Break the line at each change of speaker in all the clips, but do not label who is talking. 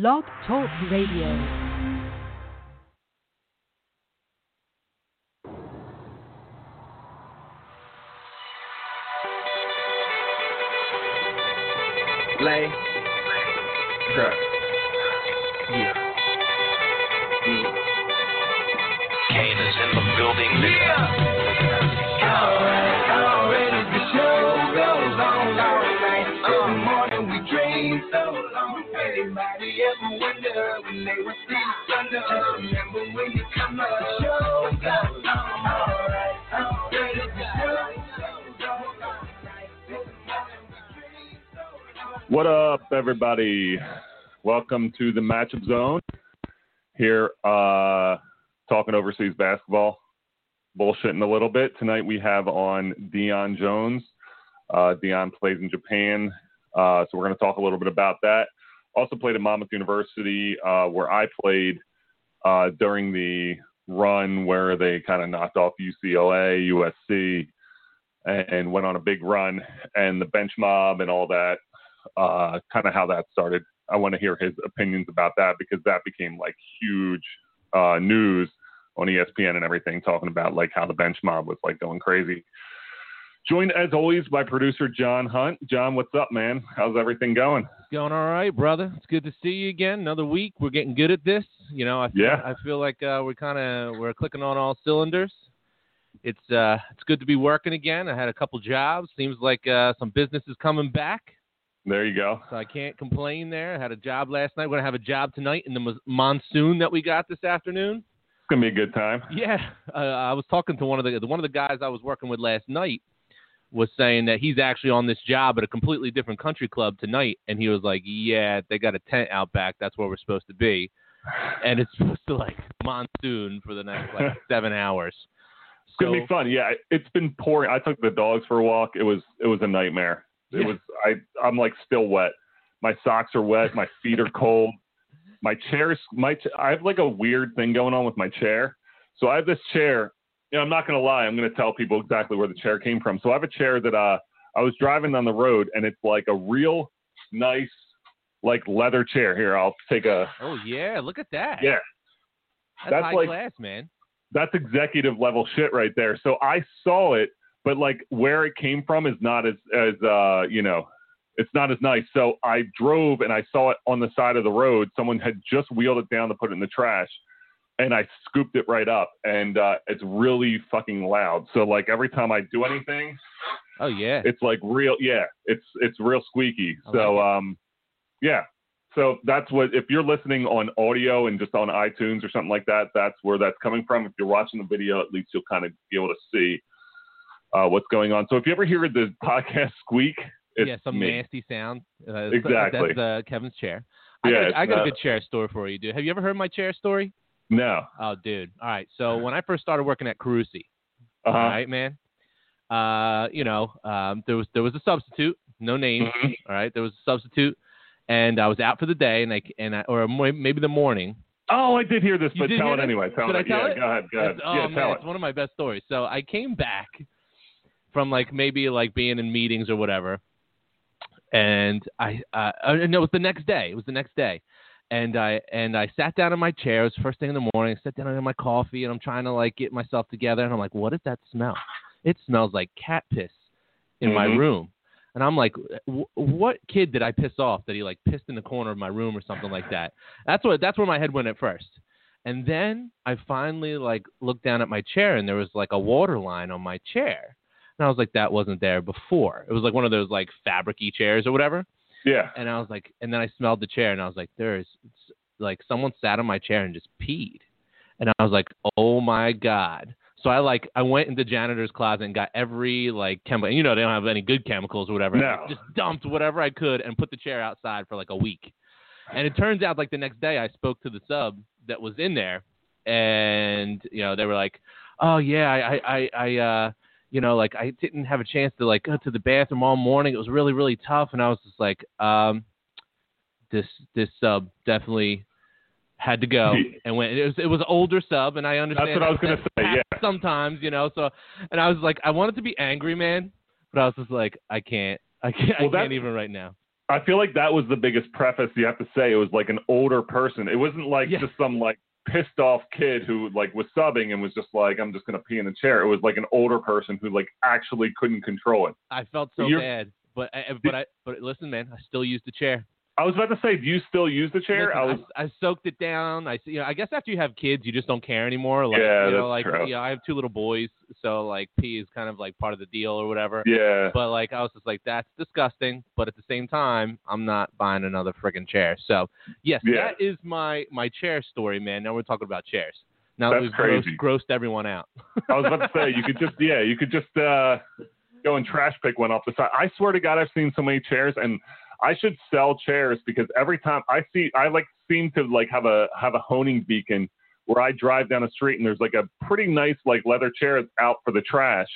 Blog Talk Radio.
What up, everybody? Welcome to the Matchup Zone. Here, uh, talking overseas basketball, bullshitting a little bit. Tonight we have on Dion Jones. Uh, Dion plays in Japan, uh, so we're going to talk a little bit about that. Also played at Monmouth University, uh, where I played uh, during the run where they kind of knocked off UCLA, USC, and, and went on a big run, and the bench mob and all that uh, kind of how that started. I want to hear his opinions about that because that became like huge uh, news on ESPN and everything, talking about like how the bench mob was like going crazy. Joined as always by producer John Hunt. John, what's up, man? How's everything going?
Going all right, brother. It's good to see you again. Another week. We're getting good at this. You know, I feel,
Yeah.
I feel like uh, we're kind of we're clicking on all cylinders. It's uh it's good to be working again. I had a couple jobs. Seems like uh, some business is coming back,
There you go.
so I can't complain there. I had a job last night. We're gonna have a job tonight in the monsoon that we got this afternoon.
It's gonna be a good time.
Yeah, uh, I was talking to one of the one of the guys I was working with last night was saying that he's actually on this job at a completely different country club tonight, and he was like, "Yeah, they got a tent out back. That's where we're supposed to be, and it's supposed to like monsoon for the next like seven hours."
It's gonna be fun. Yeah, it's been pouring. I took the dogs for a walk. It was it was a nightmare. It
Yeah.
was I I'm like still wet. My socks are wet. My feet are cold. My chair's my ch- I have like a weird thing going on with my chair. So I have this chair. You know, I'm not gonna lie. I'm gonna tell people exactly where the chair came from. So I have a chair that uh I was driving down the road and it's like a real nice like leather chair. Here, I'll take a
Oh yeah, look at that.
yeah.
that's,
that's
high
like-
class, man.
that's executive level shit right there. So I saw it, but like where it came from is not as as uh you know, it's not as nice. So I drove and I saw it on the side of the road. Someone had just wheeled it down to put it in the trash. And I scooped it right up, and uh, it's really fucking loud. So like every time I do anything,
Oh yeah.
it's like real. Yeah, it's it's real squeaky.
I
So
like
um, yeah. So that's what if you're listening on audio and just on iTunes or something like that, that's where that's coming from. If you're watching the video, at least you'll kind of be able to see uh, what's going on. So if you ever hear the podcast squeak, it's
yeah, some
me.
nasty sound. Uh,
Exactly.
That's uh, Kevin's chair. I
Yeah,
got, I got
not-
a good chair story for you, dude. Have you ever heard my chair story?
No.
Oh, dude. All right. So when I first started working at Carusi,
Uh-huh.
all right, man. Uh, you know, um, there was there was a substitute, no name.
Mhm.
All right, there was a substitute, and I was out for the day, and I and I or maybe the morning.
Oh, I did hear this, but tell it
this?
anyway. Tell
Should
it.
I tell
yeah,
it?
go ahead. Go ahead.
It's, oh
yeah,
man,
tell
it's one of my best stories. So I came back from like maybe like being in meetings or whatever, and I uh, uh, no, it was the next day. It was the next day, and I and I sat down in my chair. It was first thing in the morning. I sat down in my coffee, and I'm trying to like get myself together, and I'm like, what is that smell? It smells like cat piss in my
Mhm.
room. And I'm like, w- what kid did I piss off that he like pissed in the corner of my room or something like that? That's what that's where my head went at first. And then I finally like looked down at my chair and there was like a water line on my chair. And I was like, that wasn't there before. It was like one of those like fabricy chairs or whatever.
Yeah.
And I was like, and then I smelled the chair and I was like, there's like someone sat on my chair and just peed. And I was like, oh my God. So I like I went into janitor's closet and got every like chemical. You know they don't have any good chemicals or whatever.
No.
Just dumped whatever I could and put the chair outside for like a week. And it turns out like the next day I spoke to the sub that was in there, and you know they were like, oh yeah I I I, I uh you know like I didn't have a chance to like go to the bathroom all morning. It was really really tough, and I was just like um this this sub definitely had to go and went. It was it was older sub, and I understand.
That's what I was gonna say, yeah.
Sometimes, you know. So, and I was like, I wanted to be angry, man, but I was just like, I can't, I can't,
Well,
I can't even right now.
I feel like that was the biggest preface you have to say. It was like an older person. It wasn't like
Yeah.
just some like pissed off kid who like was subbing and was just like, I'm just gonna pee in the chair. It was like an older person who like actually couldn't control it.
I felt so
You're-
bad, but I- but I but listen, man, I still use the chair.
I was about to say, do you still use the chair?
Listen,
I was
I, I soaked it down. I you know I guess after you have kids, you just don't care anymore. Like
Yeah,
you know,
that's
like
true.
you know, I have two little boys, so like pee is kind of like part of the deal or whatever.
yeah.
But like I was just like, that's disgusting. But at the same time, I'm not buying another friggin' chair. So yes,
Yeah.
that is my my chair story, man. Now we're talking about chairs. Now
That's
that we've
crazy.
grossed, grossed everyone out.
I was about to say you could just yeah, you could just uh go and trash pick one off the side. I swear to God, I've seen so many chairs, and I should sell chairs because every time I see, I like seem to like have a have a honing beacon where I drive down a street and there's like a pretty nice like leather chair out for the trash.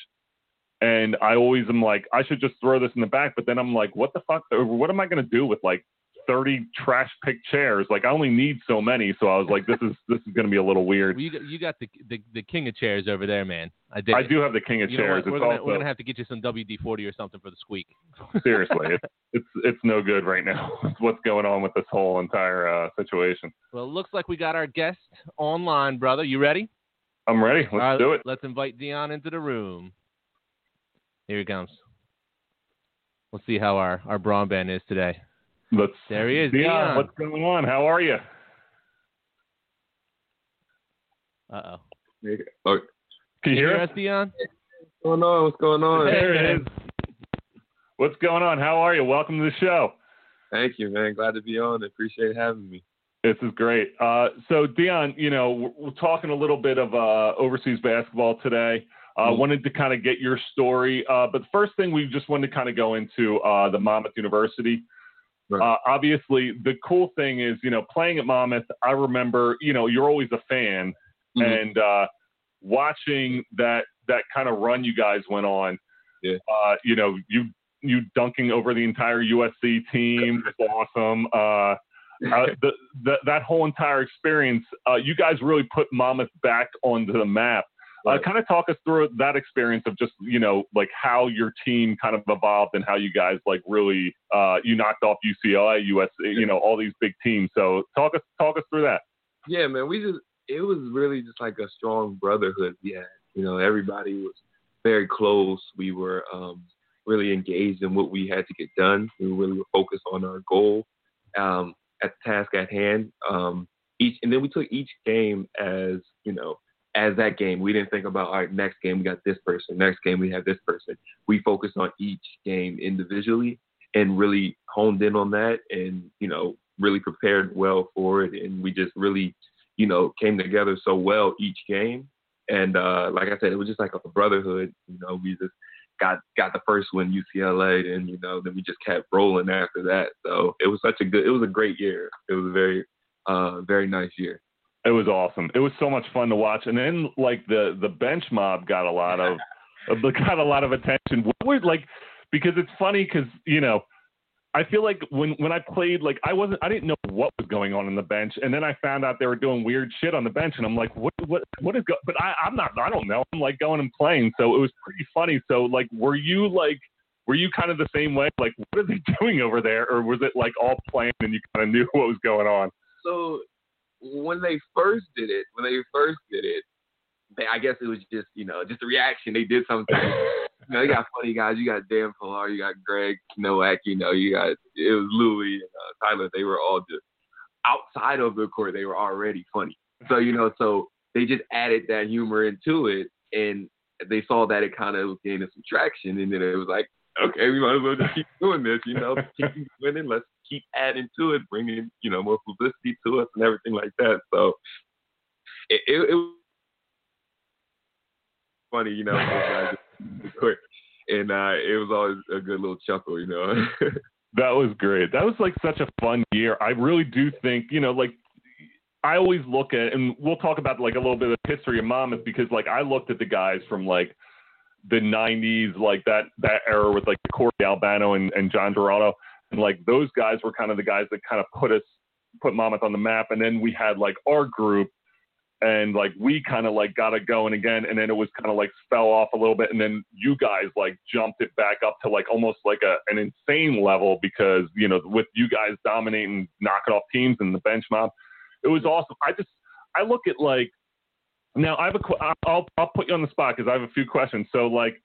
And I always am like, I should just throw this in the back, but then I'm like, what the fuck? What am I gonna do with like 30 trash pick chairs? Like I only need so many, so I was like, this is this is gonna be a little weird.
Well, you got, you got the, the the king of chairs over there, man. I did.
I do have the king of
You
chairs.
We're gonna
also,
we're gonna have to get you some WD forty or something for the squeak.
seriously, it's, it's it's no good right now. What's going on with this whole entire uh, situation?
Well, it looks like we got our guest online, brother. You ready?
I'm ready. Let's
right,
do it.
Let's invite Dion into the room. Here he comes. Let's see how our our brown band is today.
Let's.
There he is,
Dion,
Dion.
what's going on? How are you?
Uh oh.
Look,
Can you hear us?
us, Dion?
what's going on? What's going on?
There it is. What's going on? How are you? Welcome to the show.
Thank you, man. Glad to be on. Appreciate having me.
This is great. Uh, so, Dion, you know, we're, we're talking a little bit of uh, overseas basketball today. Uh,
Mhm.
Wanted to kind of get your story, uh, but the first thing we just wanted to kind of go into uh, the Monmouth University.
Right.
Uh, obviously, the cool thing is, you know, playing at Monmouth. I remember, you know, you're always a fan,
Mhm.
and uh, watching that that kind of run you guys went on.
Yeah.
Uh, you know, you you dunking over the entire USC team was awesome. Uh, uh, the, the, that whole entire experience, uh, you guys really put Monmouth back onto the map. Uh, kind of talk us through that experience of just you know like how your team kind of evolved and how you guys like really uh, you knocked off UCLA, US, you know all these big teams. So talk us talk us through that.
Yeah, man. We just it was really just like a strong brotherhood we had. You know, everybody was very close. We were um, really engaged in what we had to get done. We really were focused on our goal um, at the task at hand. Um, each and then we took each game as you know as that game. We didn't think about all right, next game we got this person, next game we have this person. We focused on each game individually and really honed in on that, and you know really prepared well for it, and we just really you know came together so well each game. And uh, like I said, it was just like a brotherhood. You know, we just got got the first win UCLA, and you know then we just kept rolling after that. So it was such a good, it was a great year. It was a very uh, very nice year.
It was awesome. It was so much fun to watch. And then like the the bench mob got a lot of got a lot of attention. What were like because it's funny because you know I feel like when when I played like I wasn't I didn't know what was going on in the bench. And then I found out they were doing weird shit on the bench. And I'm like what what what is go but I I'm not I don't know. I'm like going and playing. So it was pretty funny. So like were you like were you kind of the same way? Like what are they doing over there? Or was it like all planned and you kind of knew what was going on?
So when they first did it, when they first did it, they, I guess it was just you know just a reaction. They did something. you know, you got funny guys. You got Dan Pilar, you got Greg Noack. You know, you got it was Louis and uh, Tyler. They were all just outside of the court. They were already funny. So you know, so they just added that humor into it, and they saw that it kind of was gaining some traction, and then it was like, okay, we might as well just keep doing this. You know, keep winning. Let's keep adding to it, bringing you know more publicity to us and everything like that. So it, it, it was funny, you know, court. and uh, it was always a good little chuckle, you know.
That was great. That was like such a fun year. I really do think, you know, like I always look at, and we'll talk about like a little bit of history of Monmouth because like I looked at the guys from like the '90s, like that that era with like Corey Albano and, and John Giraldo, and like those guys were kind of the guys that kind of put us put Monmouth on the map. And then we had like our group, and like we kind of like got it going again, and then it was kind of like fell off a little bit, and then you guys like jumped it back up to like almost like a an insane level because you know with you guys dominating, knocking off teams and the bench mob, it was awesome. I just I look at like now I have a I'll I'll put you on the spot because I have a few questions. So like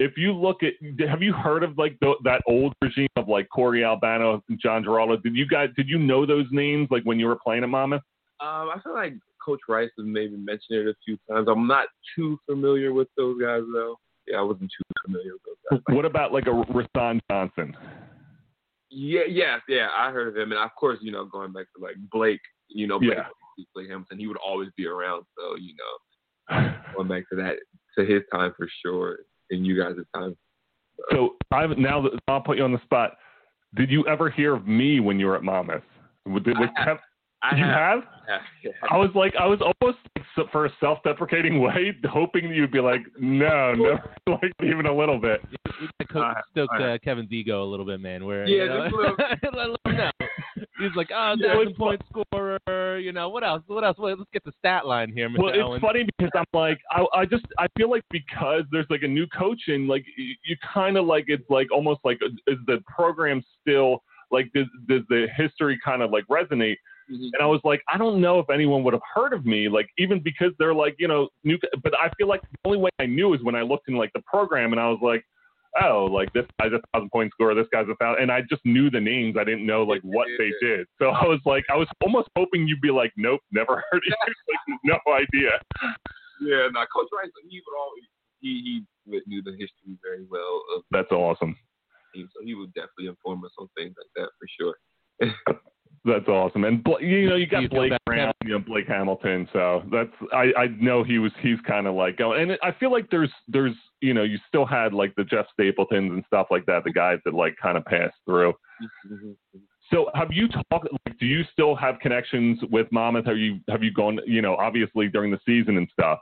if you look at, have you heard of like the, that old regime of like Corey Albano and John Giraldo? Did you guys, did you know those names like when you were playing at Monmouth?
Um, I feel like Coach Rice has maybe mentioned it a few times. I'm not too familiar with those guys though. Yeah, I wasn't too familiar with those guys.
What about like a Rashawn Johnson?
Yeah, yeah, yeah. I heard of him, and of course, you know, going back to like Blake, you know, Blake,
Yeah.
Blake Hamilton, he would always be around. So you know, going back to that, to his time for sure, and you guys' time.
So I've now that I'll put you on the spot. Did you ever hear of me when you were at Monmouth? Did, did,
I have. I
you
have.
have?
Yeah, yeah.
I was like, I was almost like, for a self-deprecating way, hoping you'd be like, no, no, like even a little bit.
We gotta coach,
Alright,
stoke uh. Kevin's ego a little bit, man. Where
Yeah,
you know,
just a little-
let him know. He's like, oh,
Yeah,
thousand
it's
point scorer. You know what else? What else? Let's get the stat line here, Mr.
Well, it's funny because I'm like, I, I just, I feel like because there's like a new coach in, like you, you kind of like it's like almost like is the program still like does does the history kind of like resonate?
Mhm.
And I was like, I don't know if anyone would have heard of me, like even because they're like, you know, new. But I feel like the only way I knew is when I looked in like the program and I was like, oh, like this guy's a thousand point scorer, this guy's a thousand, and I just knew the names. I didn't know like what they did. So I was like, I was almost hoping you'd be like, nope, never heard of you, like no idea.
Yeah, no, Coach Rice, he would always he he knew the history very well of
That's awesome.
team, so he would definitely inform us on things like that for sure.
That's awesome. And Bla- you know, you got
you
Blake
bad,
you know, Blake Hamilton. So that's I I know he was he's kind of like going. And I feel like there's there's you know you still had like the Jeff Stapletons and stuff like that, the guys that like kind of passed through. So have you talked? Like, do you still have connections with Monmouth? Have you have you gone? You know, obviously during the season and stuff.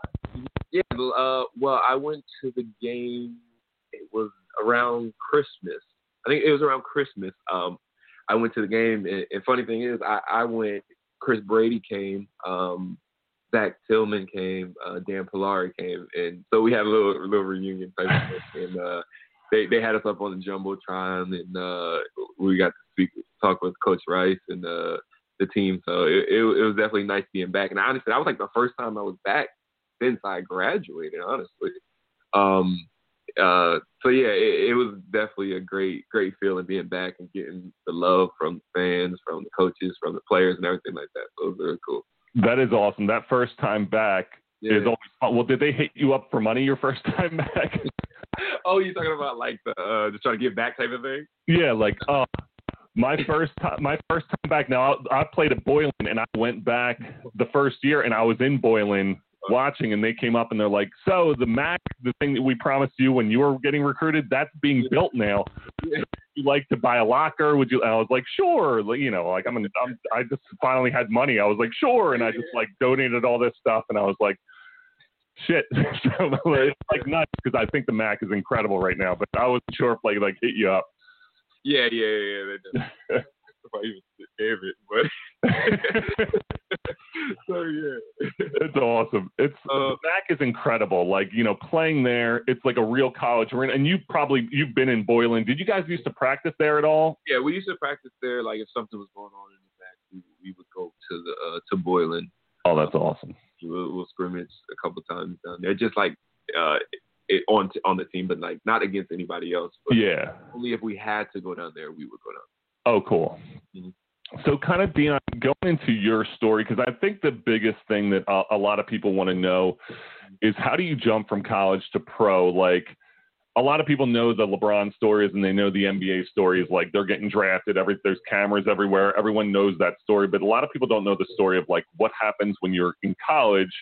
Yeah, uh, well, I went to the game. It was around Christmas. I think it was around Christmas. Um, I went to the game, and, and funny thing is, I, I went. Chris Brady came. Um, Zach Tillman came. Uh, Dan Polari came, and so we had a little little reunion type of thing. And uh, they they had us up on the jumbotron, and uh, we got to speak, talk with Coach Rice and uh, the team. So it, it it was definitely nice being back. And honestly, that was like the first time I was back since I graduated, honestly. Um, uh, so yeah, it, it was definitely a great, great feeling being back and getting the love from the fans, from the coaches, from the players, and everything like that. So it was really cool.
That is awesome. That first time back
Yeah.
is always fun. Well, did they hit you up for money your first time back?
oh, you talking about like the uh, just trying to get back type of thing?
Yeah, like uh my first time my first time back now I, I played at Boylan and I went back the first year and I was in Boylan watching and they came up and they're like, "So the Mac, the thing that we promised you when you were getting recruited, that's being built now. Would you like to buy a locker? Would you?" And I was like, "Sure." Like, you know, like I'm, an, I'm I just finally had money. I was like, "Sure," and I just like donated all this stuff and I was like. Shit, so it's like nuts because I think the Mac is incredible right now, but I wasn't sure if like like hit you up.
Yeah, yeah, yeah. yeah. If I even gave it, but so yeah.
it's awesome. It's
Uh,
Mac is incredible. Like you know, playing there, it's like a real college arena. And you probably you've been in Boylan. Did you guys used to practice there at all?
Yeah, we used to practice there. Like if something was going on in the back, we, we would go to the uh, to Boylan.
Oh, that's awesome.
We'll, we'll scrimmage a couple times down there, just like uh, it, on on the team, but like not against anybody else. But
Yeah.
only if we had to go down there, we would go down.
Oh, cool.
Mhm.
So, kind of, Dion, going into your story, because I think the biggest thing that a, a lot of people want to know is how do you jump from college to pro? Like, a lot of people know the LeBron stories and they know the NBA stories. Like, they're getting drafted. Every there's cameras everywhere. Everyone knows that story, but a lot of people don't know the story of like what happens when you're in college,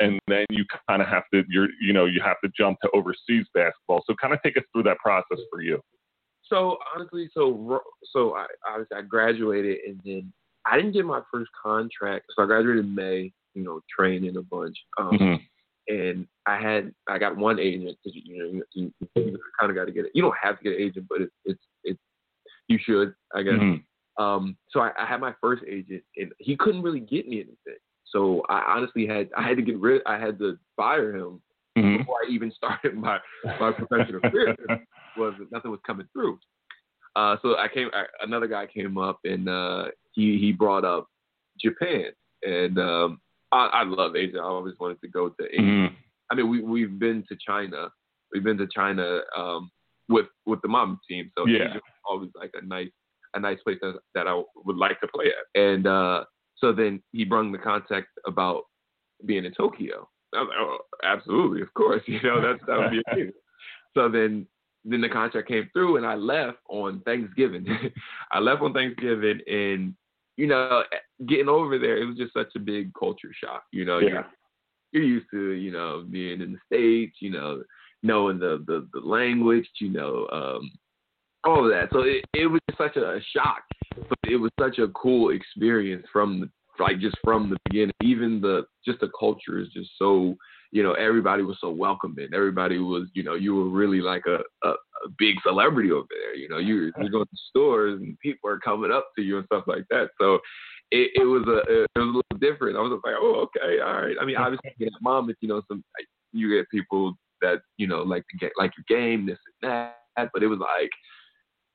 and then you kind of have to you're you know you have to jump to overseas basketball. So, kind of take us through that process for you.
So honestly, so so I obviously I graduated and then I didn't get my first contract. So I graduated in May. You know, training a bunch. Um,
Mhm.
and I had I got one agent because you know you, you, you kind of got to get it. You don't have to get an agent, but it's it's it's you should I guess.
Mhm.
Um, so I, I had my first agent, and he couldn't really get me anything. So I honestly had I had to get rid. I had to fire him
Mhm.
before I even started my my professional career. Was nothing was coming through. Uh, so I came. I, another guy came up and uh, he he brought up Japan, and um, I, I love Asia. I always wanted to go to Asia.
Mhm.
I mean, we we've been to China. We've been to China um, with with the mom team. So
Yeah.
Asia was always like a nice a nice place that, that I would like to play at. And uh, so then he brung the contact about being in Tokyo. I was like, oh, absolutely, of course. You know, that's that would be amazing. So then then the contract came through, and I left on Thanksgiving. I left on Thanksgiving, and you know, getting over there, it was just such a big culture shock. You know,
Yeah.
you're, you're used to you know being in the states, you know, knowing the the, the language, you know, um, all of that. So it, it was such a shock, but it was such a cool experience from the like just from the beginning. Even the just the culture is just so you know everybody was so welcoming. Everybody was you know you were really like a a, a big celebrity over there. You know you you're going to stores and people are coming up to you and stuff like that. So. It, it was a it was a little different. I was like, oh, okay, all right. I mean, obviously, you get mom, but you know, some you get people that you know like to get like your game, this and that. But it was like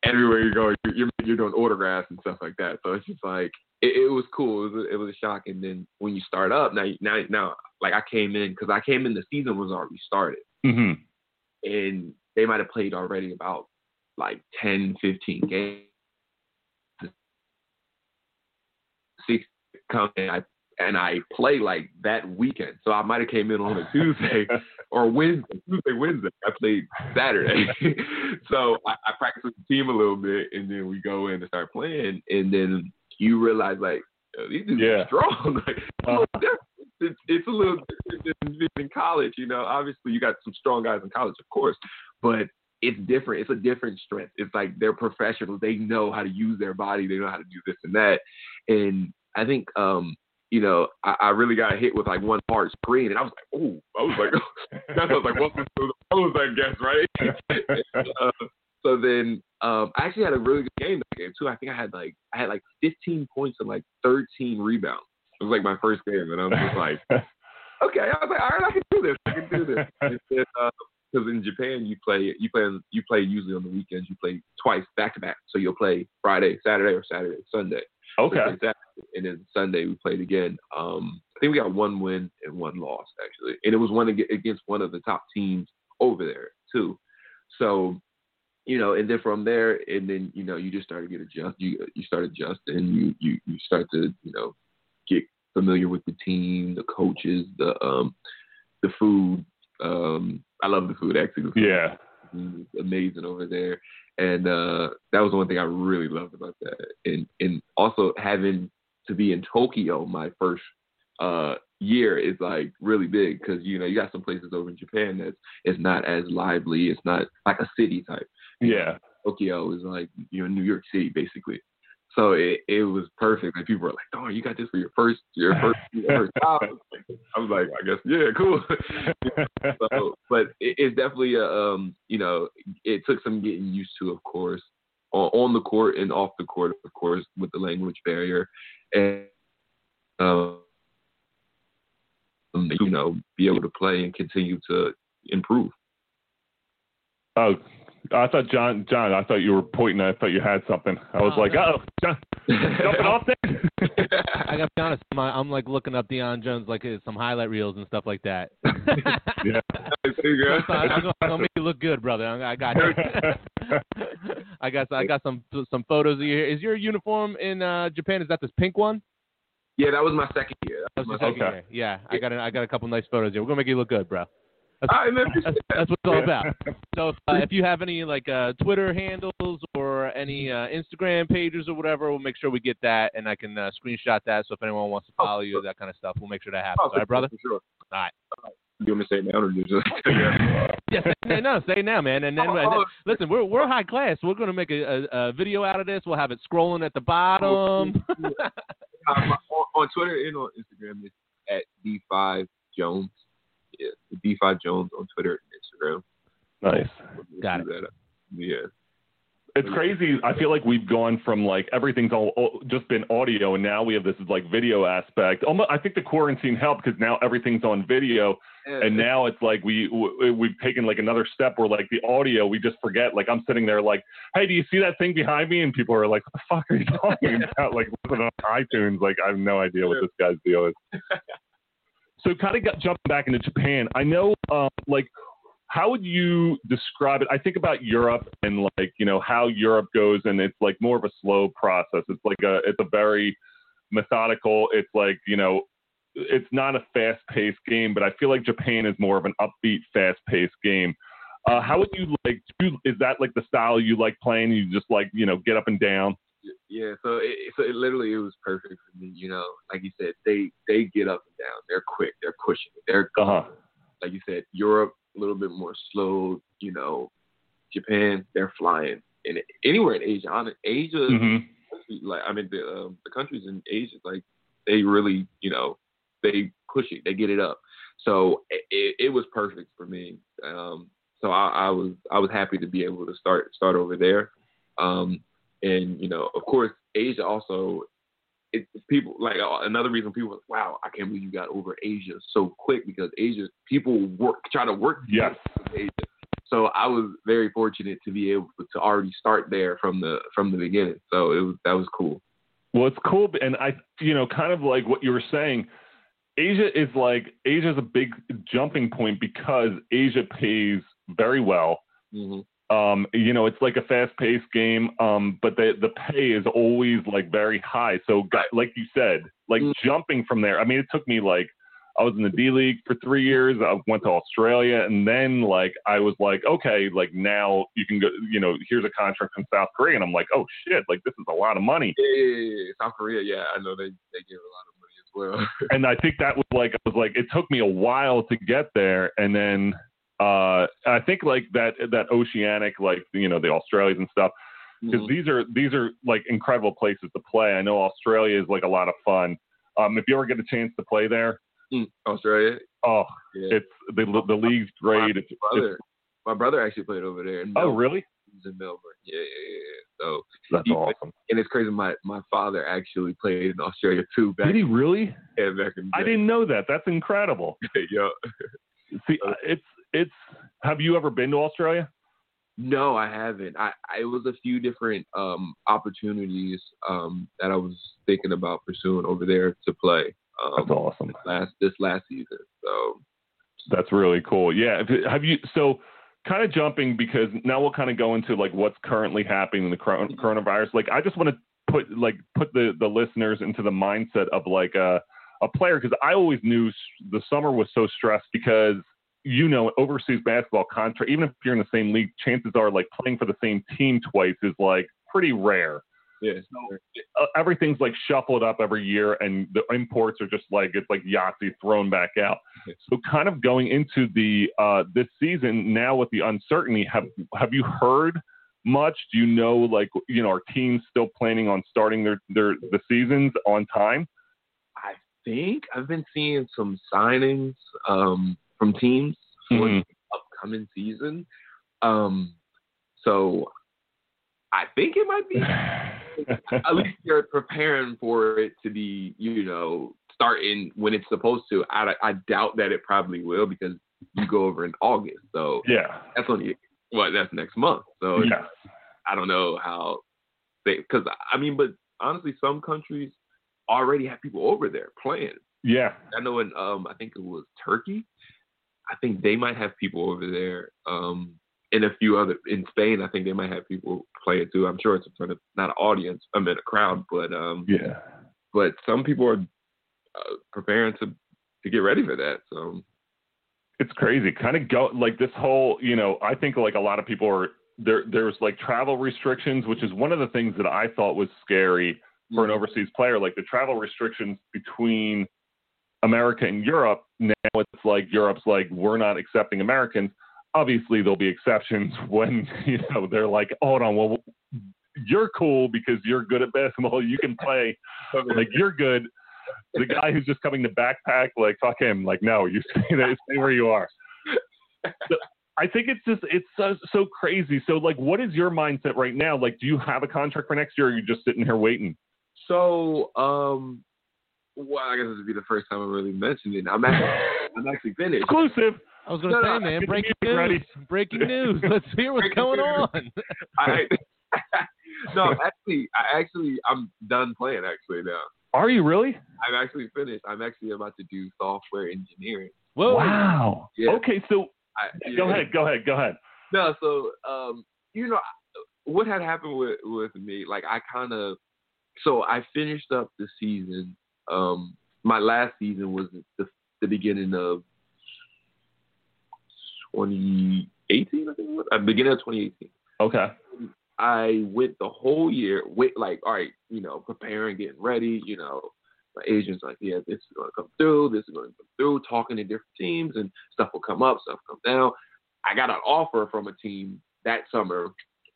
everywhere you go, you're, you're you're doing autographs and stuff like that. So it's just like it, it was cool. It was a, it was a shock. And then when you start up, now now now like I came in because I came in the season was already started,
Mhm.
and they might have played already about like 10, 15 games. Six come in, I and I play like that weekend. So I might have came in on a Tuesday or Wednesday, Tuesday, Wednesday. I played Saturday. so I, I practiced with the team a little bit, and then we go in and start playing, and then you realize like these dudes
Yeah.
are strong. like, it's a little different. it's, it's a little different in college. You know, obviously you got some strong guys in college, of course, but it's different. It's a different strength. It's like they're professionals. They know how to use their body. They know how to do this and that. And I think, um, you know, I, I really got hit with like one hard screen, and I was like, "Ooh!" I was like, "That's I was like, welcome to the pros, I guess, right?" uh, so then, um, I actually had a really good game that game too. I think I had like I had like 15 points and like 13 rebounds. It was like my first game, and I was just like, "Okay," I was like, "All right, I can do this. I can do this." Uh, because in Japan you play you play you play usually on the weekends. You play twice back to back, so you'll play Friday, Saturday, or Saturday, Sunday.
Okay.
Saturday, and then Sunday we played again. Um, I think we got one win and one loss actually, and it was one against one of the top teams over there too. So, you know, and then from there, and then you know, you just start to get adjust. You you start adjusting. You you you start to you know get familiar with the team, the coaches, the um the food. Um, I love the food actually. The food
Yeah.
amazing over there. And uh, that was one thing I really loved about that. And and also having to be in Tokyo my first uh, year is like really big because you know you got some places over in Japan that's it's not as lively. It's not like a city type.
Yeah.
Tokyo is like you know New York City basically. So it, it was perfect. Like people were like, "Oh, you got this for your first your first your first job." I was like, "I guess yeah, cool." so, but it, it's definitely a um, you know, it took some getting used to, of course, on, on the court and off the court, of course, with the language barrier, and um, you know, be able to play and continue to improve.
Oh, I thought John. John, I thought you were pointing. I thought you had something. I was
Oh,
like,
no.
oh, John, jumping off there.
I gotta be honest, my, I'm like looking up Deion Jones like uh, some highlight reels and stuff like that.
Yeah.
You go.
I'm gonna, I'm gonna make you look good, brother. I I got you. I got I got some some photos of you here. Is your uniform in uh, Japan? Is that this pink one?
Yeah, that was my second year.
That was
my
second
Okay.
year. Yeah, I got a, I got a couple nice photos here. We're gonna make you look good, bro. That's,
man.
that's, what it's all about. So if, uh, if you have any like uh, Twitter handles or any uh, Instagram pages or whatever, we'll make sure we get that and I can uh, screenshot that. So if anyone wants to follow you, that kind of stuff, we'll make sure that happens.
Oh,
all right, brother.
For sure.
All right.
You want me to say it now or you just?
Yeah, say, no, say it now, man. And then,
Oh,
and then-
oh.
listen, we're we're high class. We're gonna make a, a, a video out of this. We'll have it scrolling at the bottom.
um, on, on Twitter and on Instagram, it's at D5 Jones. Yeah, D5 Jones on Twitter and Instagram.
nice.
Got
Do that. Yeah.
It's crazy. I feel like we've gone from like everything's all, all just been audio, and now we have this like video aspect. Almost, I think the quarantine helped because now everything's on video, and now it's like we w- we've taken like another step where like the audio we just forget. Like I'm sitting there like, hey, do you see that thing behind me? And people are like, what the fuck are you talking about? Like listening on iTunes. Like I have no idea what this guy's deal is. so kind of got jumping back into Japan. I know um, like how would you describe it? I think about Europe and like you know how Europe goes, and it's like more of a slow process. It's like a it's a very methodical. It's like you know it's not a fast paced game, but I feel like Japan is more of an upbeat, fast paced game. Uh, how would you like? Do, is that like the style you like playing? You just like you know get up and down.
Yeah, so it, so it literally it was perfect for me. You know, like you said, they they get up and down. They're quick. They're pushing. They're
Uh huh.
like you said, Europe a little bit more slow. You know, Japan they're flying. And anywhere in Asia, on Asia,
hmm
like I mean the um, the countries in Asia, like they really, you know, they push it, they get it up. So it, it was perfect for me. Um, so I, I was I was happy to be able to start start over there. Um, and you know, of course, Asia also. It, people like uh, another reason people are, wow I can't believe you got over Asia so quick because Asia people work try to work
Yes.
Asia. So I was very fortunate to be able to already start there from the from the beginning. So it was that was cool.
Well, it's cool, and I, you know, kind of like what you were saying. Asia is like Asia is a big jumping point because Asia pays very well.
hmm
Um, you know, it's like a fast-paced game, um, but the the pay is always like very high. So, like you said, like
Mm.
jumping from there. I mean, it took me like I was in the D League for three years. I went to Australia, and then like I was like, okay, like now you can go. You know, here's a contract from South Korea, and I'm like, oh shit, like this is a lot of money.
Yeah, yeah, yeah, yeah. South Korea, yeah, I know they they give a lot of money as well.
and I think that was like I was like it took me a while to get there, and then uh, I think like that that oceanic like you know the Australians and stuff because
Mhm.
these are these are like incredible places to play. I know Australia is like a lot of fun. Um, if you ever get a chance to play there,
Mm, Australia,
oh,
yeah.
it's the the league's great. It's,
my
it's,
brother, my brother actually played over there. In
oh, really?
In Melbourne. Yeah, yeah, yeah. So
That's awesome.
and it's crazy. My my father actually played in Australia too. Back
Did he really?
yeah, back in
I didn't know that. That's incredible.
yeah.
See, it's it's. Have you ever been to Australia?
No, I haven't. I, I it was a few different um opportunities um that I was thinking about pursuing over there to play. Um,
That's awesome.
this last this last season. So
That's really cool. Yeah. Have you so kind of jumping because now we'll kind of go into like what's currently happening in the cor- coronavirus. Like I just want to put like put the the listeners into the mindset of like a a player because I always knew the summer was so stressed because you know overseas basketball contract even if you're in the same league chances are like playing for the same team twice is like pretty rare
yeah.
uh, everything's like shuffled up every year, and the imports are just like it's like Yahtzee thrown back out. So, kind of going into the uh, this season now with the uncertainty, have have you heard much? Do you know like you know are teams still planning on starting their their the seasons on time?
I think I've been seeing some signings um from teams for
Mhm.
the upcoming season. Um so I think it might be at least they're preparing for it to be, you know, starting when it's supposed to. I, I doubt that it probably will because you go over in August, so
yeah,
that's only well, that's next month. So
yeah,
I don't know how they because I mean, but honestly, some countries already have people over there playing.
yeah.
I know in um I think it was Turkey. I think they might have people over there. Um in a few other in Spain, I think they might have people play it too. I'm sure it's in front of not an audience, I mean a crowd, but um
Yeah.
but some people are uh, preparing to to get ready for that. So
it's crazy. Kind of go like this whole, you know, I think like a lot of people are there. There's like travel restrictions, which is one of the things that I thought was scary for an overseas player. Like the travel restrictions between America and Europe. Now it's like Europe's like we're not accepting Americans. Obviously, there'll be exceptions when you know they're like, hold on, well, you're cool because you're good at basketball. You can play. Like you're good. The guy who's just coming to backpack, like fuck him. Like no, you stay there, stay where you are. So I think it's just it's so so crazy. So like, what is your mindset right now? Like, do you have a contract for next year? or Are you just sitting here waiting?
So, um, well, I guess this would be the first time I'm really mentioned it. I'm actually, I'm actually finished.
Exclusive.
I was gonna
No,
say,
no,
man, breaking news.
ready.
Breaking news. Let's hear what's
Breaking
going
news.
on.
I, no, actually, I actually, I'm done playing actually now.
Are you really?
I'm actually finished. I'm actually about to do software engineering.
Whoa.
Wow.
Yeah.
Okay, so
I,
go ahead, go ahead, go ahead.
No, so um, you know what had happened with with me? Like I kind of, so I finished up the season. Um, my last season was the the beginning of 2018. I think it was. Uh, beginning of 2018.
Okay.
I went the whole year, with like, all right, you know, preparing, getting ready, you know, my agent's like, yeah, this is going to come through, this is going to come through, talking to different teams, and stuff will come up, stuff come down. I got an offer from a team that summer,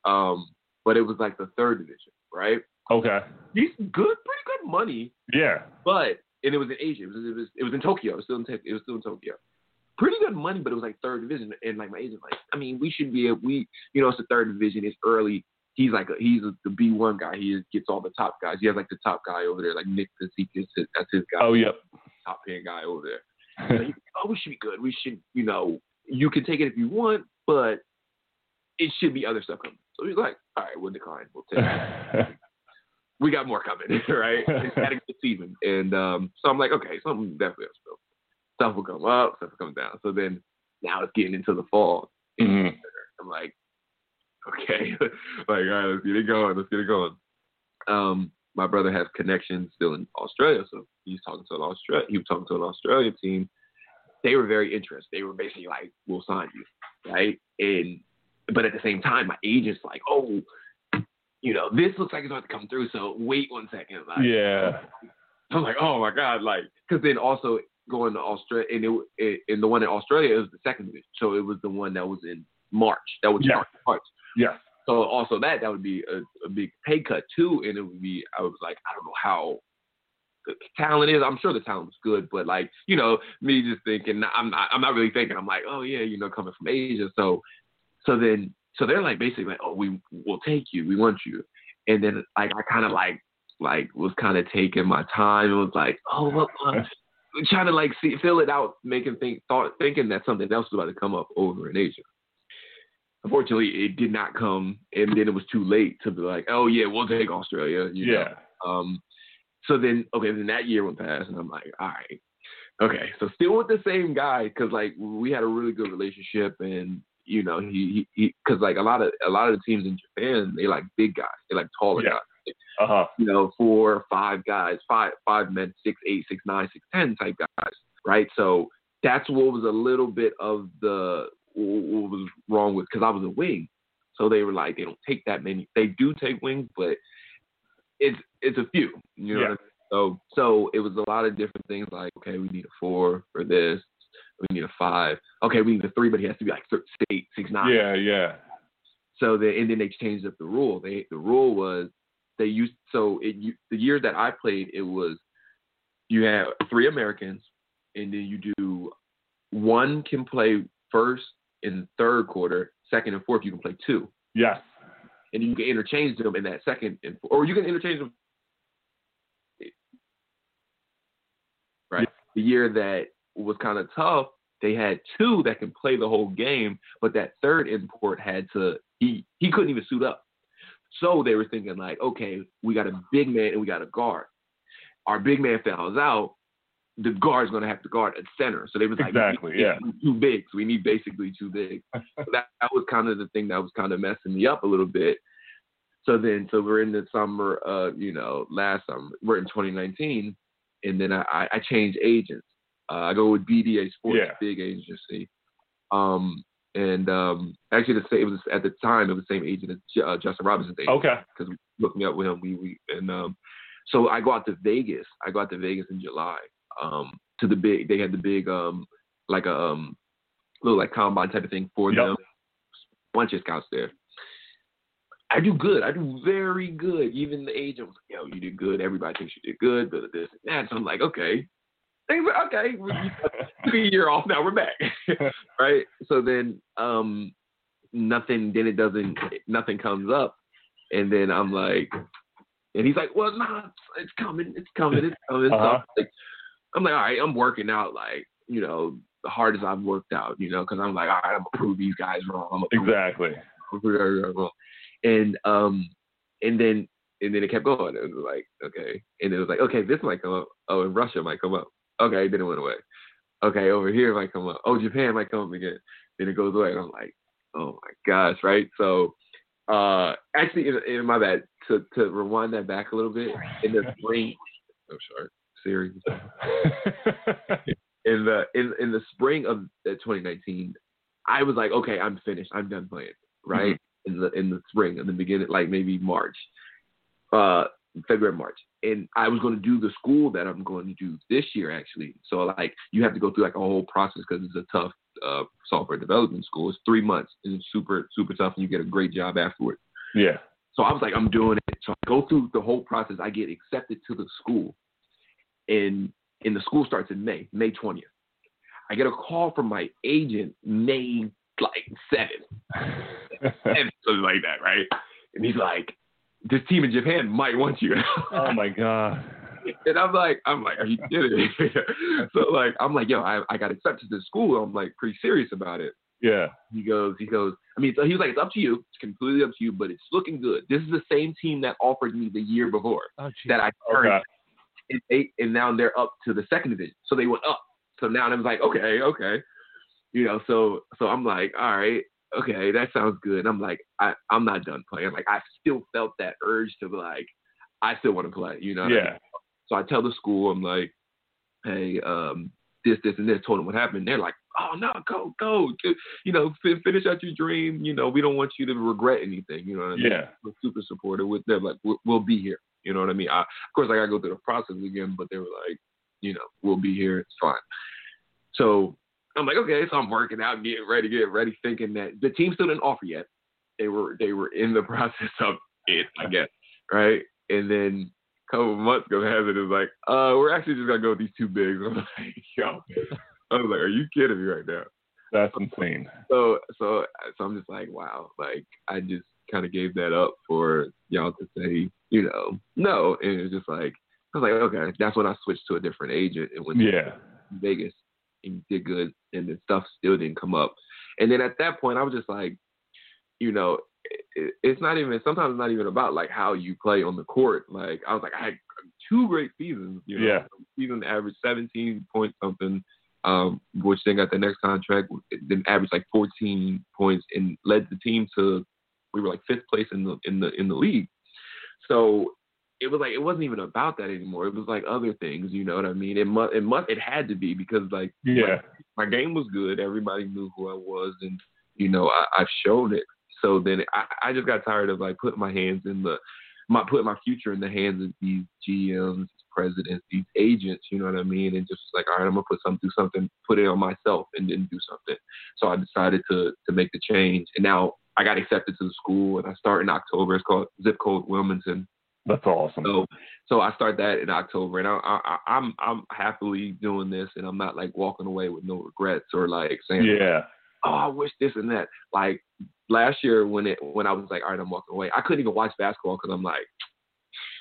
um, but it was like the third division, right?
Okay.
Decent, good, pretty good money,
Yeah.
but and it was in Asia. It was it was, it was in Tokyo. It was still in it was still in Tokyo. Pretty good money, but it was like third division. And like my agent, like, I mean, we should be a, we, you know, it's the third division. It's early. He's like a, he's a, the B one guy. He is, gets all the top guys. He has like the top guy over there, like Nick Fazekas. That's his guy.
Oh, yep.
top paying guy over there. He- oh, we should be good. We should, you know, you can take it if you want, but it should be other stuff coming. So he's like, all right, we'll decline. We'll take it we got more coming, right? It's had a good season. And um, so I'm like, okay, something definitely else. will. Spill stuff will come up, stuff will come down. So then now it's getting into the fall.
Mhm.
I'm like, okay, like, all right, let's get it going. Let's get it going. Um, my brother has connections still in Australia, so he's talking to an Australia. He was talking to an Australian team. They were very interested. They were basically like, "We'll sign you," right? And but at the same time, my agent's like, "Oh, you know, this looks like it's about to come through. So wait one second. Like,
yeah.
I'm like, oh my god, like, because then also going to Australia, and it, it and the one in Australia was the second division, so it was the one that was in March. That was
Yeah.
March. March.
Yes.
So also that that would be a, a big pay cut too, and it would be I was like I don't know how the talent is. I'm sure the talent was good, but like you know me just thinking I'm not, I'm not really thinking. I'm like oh yeah you know coming from Asia, so so then so they're like basically like oh we will take you, we want you, and then like I kind of like like was kind of taking my time and was like oh what, uh, trying to like see fill it out, making think thought thinking that something else was about to come up over in Asia. Unfortunately it did not come and then it was too late to be like oh yeah we'll take australia you know?
Yeah.
um so then okay then that year went past and i'm like all right. Okay so still with the same guy because like we had a really good relationship and you know he he because like a lot of a lot of the teams in japan they like big guys they like taller
Yeah.
guys
Uh huh.
you know, four, five guys, five, five men, six, eight, six, nine, six, ten type guys, right? So that's what was a little bit of the what was wrong with because I was a wing, so they were like they don't take that many. They do take wings, but it's it's a few, you know.
Yeah.
What I mean? So so it was a lot of different things like okay, we need a four for this, we need a five. Okay, we need a three, but he has to be like six, eight, six, nine.
Yeah. Yeah.
So the and then they changed up the rule. They the rule was they used so it you, the year that I played it was you have three Americans and then you do one can play first and third quarter, second and fourth you can play two,
Yes.
and you can interchange them in that second and or you can interchange them. Right. The year that was kind of tough, they had two that can play the whole game, but that third import had to he he couldn't even suit up. So they were thinking like, okay, we got a big man and we got a guard. Our big man fouls out, the guard's gonna have to guard at center. So they was like,
Exactly, yeah.
too big. So we need basically too big. so that that was kind of the thing that was kind of messing me up a little bit. So then, so we're in the summer, uh, you know, last summer, we're in 2019, and then I, I I changed agents. Uh, I go with BDA Sports,
Yeah.
big agency. Um, and um, actually, the same, it was at the time it was the same agent as J- uh, Justin Robinson's agent
Okay.
because me up with him. We we and um, so I go out to Vegas. I go out to Vegas in July. Um, to the big, they had the big um, like a um, little like combine type of thing for
Yep.
them. Bunch of scouts there. I do good. I do very good. Even the agent was like, "Yo, you did good. Everybody thinks you did good." But this and that. So I'm like, okay. Okay. Took a year off. Now we're back, right? So then, um, nothing. Then it doesn't. Nothing comes up, and then I'm like, and he's like, well, nah, it's coming. It's coming. It's coming.
Uh-huh.
I'm like, I'm like, all right, I'm working out like you know the hardest I've worked out, you know, because I'm like, all right, I'm gonna prove these guys wrong. I'm
Exactly.
and um and then and then it kept going. It was like, okay. And it was like, okay, this might come up. Oh, and Russia might come up. Okay, then it went away. Okay, over here it might come up. Oh, Japan might come up again. Then it goes away. And I'm like, oh my gosh, right? So uh actually in, in my bad, to to rewind that back a little bit, in the spring oh sorry, Siri. In the in in the spring of uh, 2019, I was like, okay, I'm finished. I'm done playing. Right in the in the spring, in the beginning, like maybe March, uh, February, March, and I was going to do the school that I'm going to do this year actually. So like you have to go through like a whole process because it's a tough uh, software development school. It's three months and it's super super tough, and you get a great job afterwards.
yeah.
So I was like, I'm doing it. So I go through the whole process. I get accepted to the school, and and the school starts in May, May 20th. I get a call from my agent May like seven, and something like that, right? And he's like, this team in Japan might want you.
oh my god.
and I'm like, I'm like, are you kidding me? so like, I'm like, yo, I, I got accepted to school. I'm like pretty serious about it.
Yeah.
He goes, he goes. I mean, so he was like, it's up to you. It's completely up to you, but it's looking good. This is the same team that offered me the year before
Oh,
that I turned,
Okay.
and, they, and now they're up to the second division. So they went up. So now I was like, okay, okay, you know. So so I'm like, all right, okay, that sounds good. And I'm like, I I'm not done playing. Like I still felt that urge to like, I still want to play. You know. what I mean?
Yeah.
So I tell the school, I'm like, hey, um, this, this, and this. Told them what happened. They're like, oh no, go, go, you know, fi- finish out your dream. You know, we don't want you to regret anything. You know what I mean?
Yeah.
We're super supportive with them. Like, we'll, we'll be here. You know what I mean? I, of course, I gotta go through the process again, but they were like, you know, we'll be here. It's fine. So I'm like, okay, so I'm working out, getting ready, getting ready, thinking that the team still didn't offer yet. They were they were in the process of it, I guess, right? And then a couple of months ago, Hazard is like, uh, we're actually just gonna go with these two bigs. I'm like, yo, I was like, are you kidding me right now?
That's insane.
So so so I'm just like, wow, like I just kind of gave that up for y'all to say, you know, no, and it's just like I was like, okay, that's when I switched to a different agent and went to
Yeah.
Vegas and you did good, and then stuff still didn't come up. And then at that point, I was just like, you know, it, it's not even sometimes it's not even about like how you play on the court. Like I was like, I had two great seasons. You know,
Yeah.
season average 17 point something, um, which then got the next contract, then averaged like 14 points and led the team to we were like fifth place in the in the in the league. So it was like it wasn't even about that anymore. It was like other things, you know what I mean? It must it must it had to be because like
Yeah.
my game was good. Everybody knew who I was, and you know I, I've shown it. So then I, I just got tired of like putting my hands in the my putting my future in the hands of these GMs, these presidents, these agents. You know what I mean? And just like all right, I'm gonna put something, do something, put it on myself, and then do something. So I decided to to make the change, and now I got accepted to the school, and I start in October. It's called Zip Code Wilmington.
That's awesome.
So, so I start that in October, and I, I, I'm I'm happily doing this, and I'm not like walking away with no regrets or like saying,
Yeah.
oh, I wish this and that. Like last year when it when I was like, all right, I'm walking away, I couldn't even watch basketball because I'm like,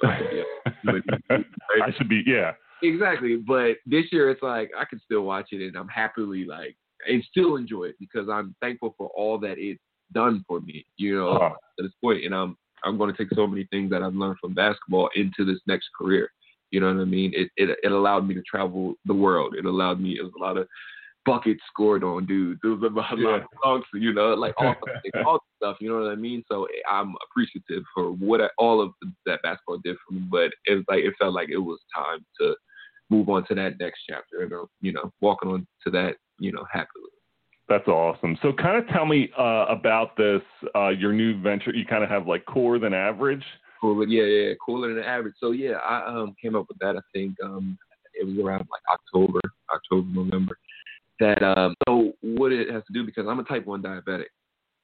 I should be. Yeah.
exactly. But this year it's like I can still watch it, and I'm happily like and still enjoy it because I'm thankful for all that it's done for me. You know,
Uh,
to this point, and I'm I'm going to take so many things that I've learned from basketball into this next career. You know what I mean? It it it allowed me to travel the world. It allowed me. It was a lot of buckets scored on dudes. It was a lot
Yeah.
of dunks. You know, like all all the stuff. You know what I mean? So I'm appreciative for what I, all of that basketball did for me. But it was like it felt like it was time to move on to that next chapter. And uh, you know, walking on to that. You know, happily.
That's awesome. So, kind of tell me uh, about this, uh, your new venture. You kind of have like cooler than average.
Cooler, yeah, yeah, cooler than average. So yeah, I um came up with that. I think um it was around like October, October, November. That um so what it has to do because I'm a type one diabetic,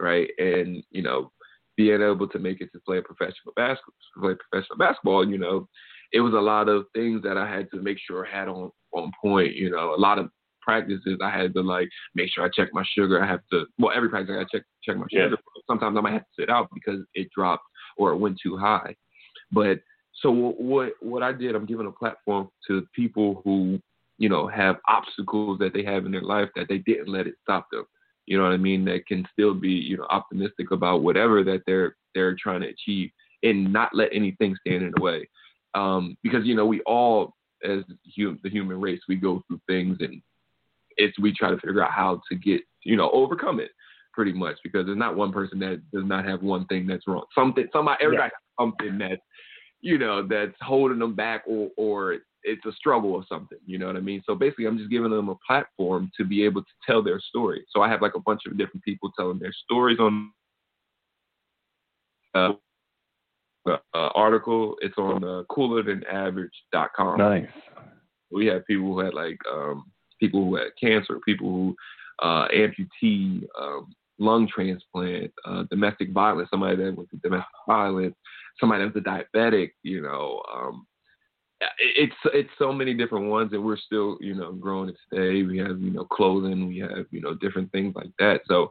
right? And you know, being able to make it to play professional basketball, play professional basketball, you know, it was a lot of things that I had to make sure I had on on point. You know, a lot of practices I had to like make sure I check my sugar. I have to well every practice I got check check my
Yeah.
sugar. Sometimes I might have to sit out because it dropped or it went too high. But so wh- what what I did, I'm giving a platform to people who you know have obstacles that they have in their life that they didn't let it stop them. You know what I mean? That can still be you know optimistic about whatever that they're they're trying to achieve and not let anything stand in the way. Um, because you know we all as the human race we go through things and it's we try to figure out how to get you know overcome it pretty much because there's not one person that does not have one thing that's wrong. Something somebody everybody has something that you know that's holding them back or or it's a struggle or something. You know what I mean? So basically, I'm just giving them a platform to be able to tell their story. So I have like a bunch of different people telling their stories on uh, uh, uh, article. It's on uh, coolerthanaverage.com
Nice.
we have people who had like um, people who had cancer, people who uh, amputee, um, lung transplant, uh, domestic violence, somebody that went through domestic violence, somebody that was a diabetic, you know. Um, it's it's so many different ones, and we're still you know growing it today. We have you know clothing, we have you know different things like that. So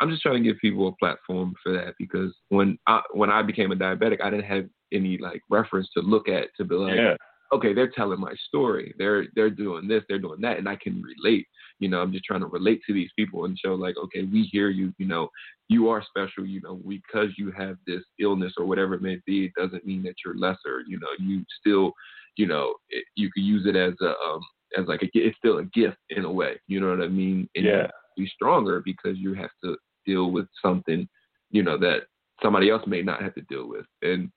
I'm just trying to give people a platform for that because when I when I became a diabetic, I didn't have any like reference to look at to be like,
Yeah.
Okay, they're telling my story. They're they're doing this, they're doing that, and I can relate. You know, I'm just trying to relate to these people and show like, okay, we hear you. You know, you are special. You know, because you have this illness or whatever it may be, it doesn't mean that you're lesser. You know, you still, you know, it, you could use it as a um as like a, it's still a gift in a way. You know what I mean? And
Yeah.
you be stronger because you have to deal with something, you know, that somebody else may not have to deal with. And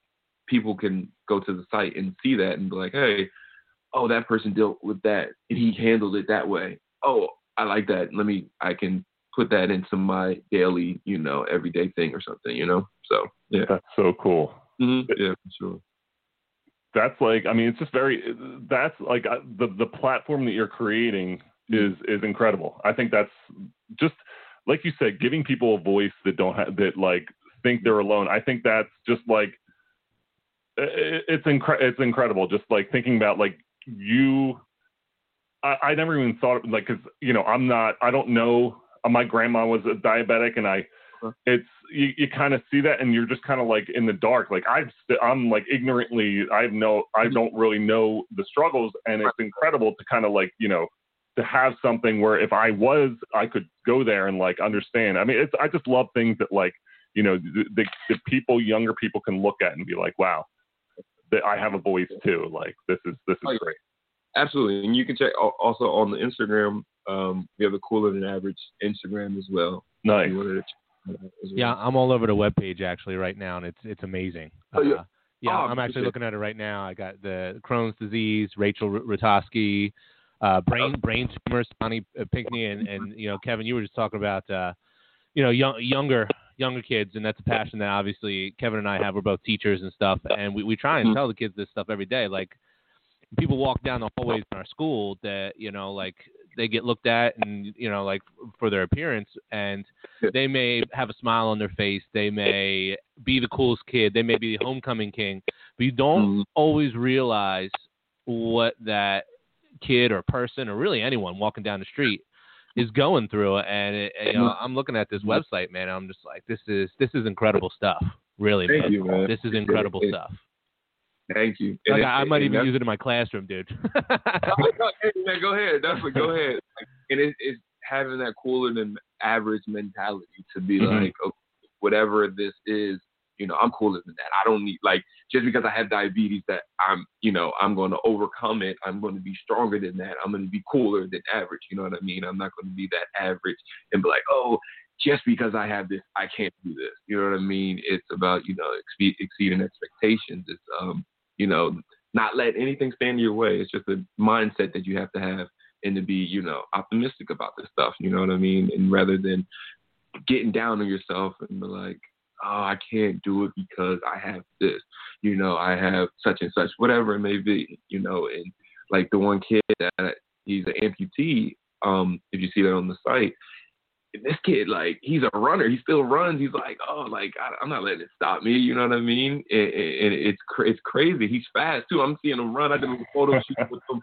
people can go to the site and see that and be like, hey, oh, that person dealt with that and he handled it that way. Oh, I like that. Let me, I can put that into my daily, you know, everyday thing or something, you know? So, yeah.
That's so cool.
Mhm. Yeah, for sure.
That's like, I mean, it's just very. That's like uh, the the platform that you're creating is is incredible. I think that's just like you said, giving people a voice that don't have that like think they're alone. I think that's just like it's incre- it's incredible. Just like thinking about like you. I, I never even thought like because you know I'm not I don't know uh, my grandma was a diabetic and I it's you, you kind of see that and you're just kind of like in the dark like I'm st- I'm like ignorantly I no I don't really know the struggles and it's incredible to kind of like you know to have something where if I was I could go there and like understand I mean it's I just love things that like you know the, the, the people younger people can look at and be like wow that I have a voice too like this is this is
Oh,
great
Absolutely. And you can check also on the Instagram. Um, we have a cooler than average Instagram as well.
nice
If you wanted to check that out as well.
Yeah, I'm all over the webpage actually right now, and it's it's amazing.
Oh, yeah.
Uh, yeah,
Oh,
I'm actually looking at it right now. I got the Crohn's disease, Rachel R- Rutosky, uh, brain brain tumor, Sonny uh, Pinckney, and and you know Kevin, you were just talking about uh, you know young younger younger kids, and that's a passion that obviously Kevin and I have. We're both teachers and stuff, and we we try and
Mhm.
tell the kids this stuff every day. Like people walk down the hallways in our school that you know like they get looked at and you know like for their appearance and they may have a smile on their face they may be the coolest kid they may be the homecoming king but you don't
Mhm.
always realize what that kid or person or really anyone walking down the street is going through and it, you know i'm looking at this website man i'm just like this is this is incredible stuff really
Thank
man
you, man.
this is incredible
It-
stuff
Thank you.
like, I, I might even use it in my classroom dude
hey, man, go ahead. That's what, go ahead. And it, it's having that cooler than average mentality to be
Mhm.
like, okay, whatever this is, you know, I'm cooler than that. I don't need like just because I have diabetes that I'm, you know, I'm going to overcome it. I'm going to be stronger than that. I'm going to be cooler than average. You know what I mean? I'm not going to be that average and be like, oh, just because I have this, I can't do this. You know what I mean? It's about you know exceed, exceeding expectations. It's um, you know, not let anything stand in your way. It's just a mindset that you have to have and to be, you know, optimistic about this stuff. You know what I mean? And rather than getting down on yourself and be like, oh, I can't do it because I have this, you know, I have such and such, whatever it may be, you know, and like the one kid that he's an amputee, um, if you see that on the site, and this kid, like, he's a runner. He still runs. He's like, oh, like, I, I'm not letting it stop me. You know what I mean? And, and it's cra- it's crazy. He's fast too. I'm seeing him run. I did a photo shoot with him.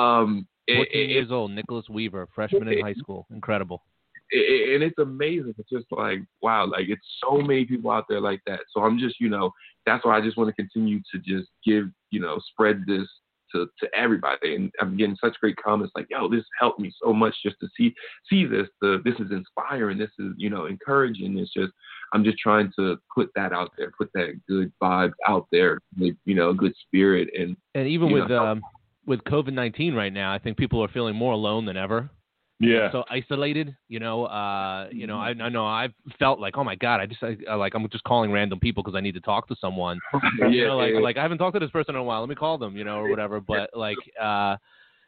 Um, it-
14
it-
years old, Nicholas Weaver, freshman in high school. Incredible.
It, and it's amazing. It's just like wow, like it's so many people out there like that. So I'm just, you know, that's why I just want to continue to just give, you know, spread this to to everybody. And I'm getting such great comments like, yo, this helped me so much just to see see this. The this is inspiring. This is, you know, encouraging. It's just I'm just trying to put that out there, put that good vibe out there, with, you know, good spirit and
And even with
know,
um, with COVID nineteen right now, I think people are feeling more alone than ever.
Yeah.
So isolated, you know. Uh, you know, I, I know I've felt like, oh my god, I just I, I, like I'm just calling random people because I need to talk to someone. yeah, you know, like
yeah.
like I haven't talked to this person in a while. Let me call them, you know, or whatever. But like, uh,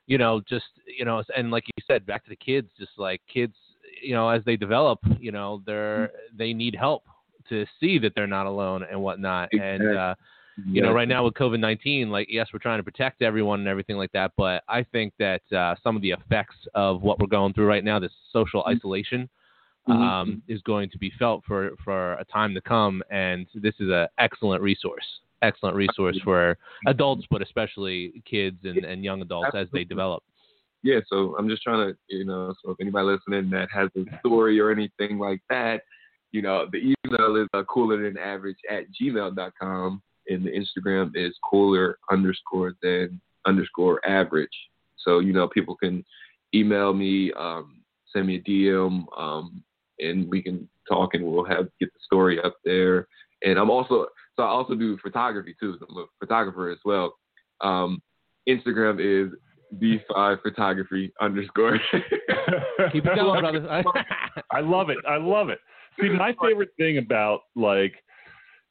you know, just you know, and like you said, back to the kids, just like kids, you know, as they develop, you know, they're they need help to see that they're not alone and whatnot. And uh, you know, right now with COVID nineteen, like yes, we're trying to protect everyone and everything like that, but I think that uh, some of the effects of what we're going through right now, this social isolation,
Mhm.
um, is going to be felt for for a time to come, and this is an excellent resource, excellent resource for adults, but especially kids and, and young adults as they develop.
yeah, so I'm just trying to, you know, so if anybody listening that has a story or anything like that, you know, the email is uh, cooler than average at gmail.com and the Instagram is cooler underscore than underscore average. So, you know, people can email me, um, send me a DM, um, and we can talk and we'll have get the story up there. And I'm also, so I also do photography too. So I'm a photographer as well. Um, Instagram is B5 photography underscore.
Keep it going, brother.
I love it. I love it. See, my favorite thing about like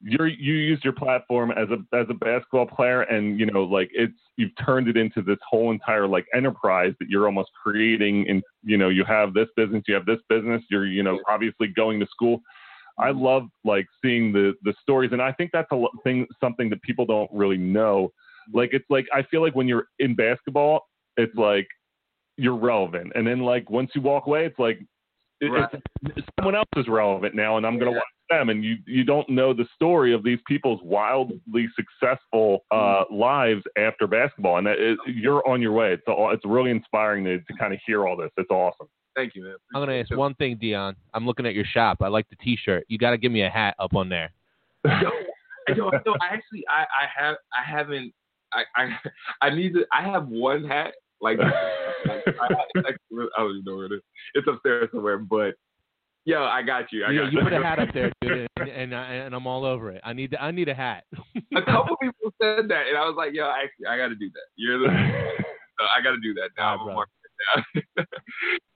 you're you used your platform as a as a basketball player, and you know, like it's you've turned it into this whole entire like enterprise that you're almost creating. And you know, you have this business, you have this business. You're you know obviously going to school. I mm-hmm. love like seeing the the stories, and I think that's a thing something that people don't really know. Like it's like I feel like when you're in basketball, it's like you're relevant, and then like once you walk away, it's like
Right.
someone else is relevant now, and I'm gonna
Yeah.
watch them. And you you don't know the story of these people's wildly successful uh, lives after basketball, and that is, you're on your way. It's all, it's really inspiring to to kind of hear all this. It's awesome.
Thank you, man.
I'm gonna ask
Appreciate
one thing, Dion. I'm looking at your shop. I like the T-shirt. You got to give me a hat up on there.
it. Yo, yo, yo, I actually, I, I have, I haven't, I, I, I need to. I have one hat, like, like I, I, I don't even know where it is. It's upstairs somewhere, but yo, I got you. I
You,
got
you put a hat up there, dude, and, and, I, and I'm all over it. I need I need a hat.
a couple people said that, and I was like, yo, actually, I got to do that. You're the, uh, I got to do that now.
Right,
I'm
bro.
marking it down.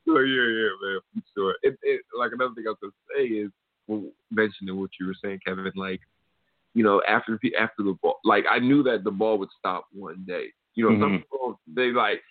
so yeah, yeah, man, for sure. It, it, like another thing I was gonna say is well, mentioning what you were saying, Kevin. Like, you know, after the- after the ball, like I knew that the ball would stop one day. You know, some
Mhm.
people they like.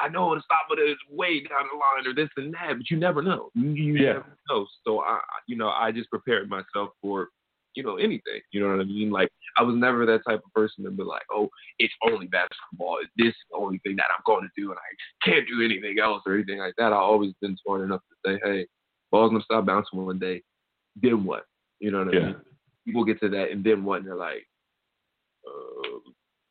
I know it'll stop, but it's way down the line or this and that. But you never know. You,
Yeah.
never know. So I, I- you know, I just prepared myself for, you know, anything. You know what I mean? Like I was never that type of person to be like, oh, it's only basketball. This is the only thing that I'm going to do, and I can't do anything else or anything like that. I've always been smart enough to say, hey, ball's gonna stop bouncing one day. Then what? You know what I
Yeah.
mean? People get to that, and then what? And they're like, uh,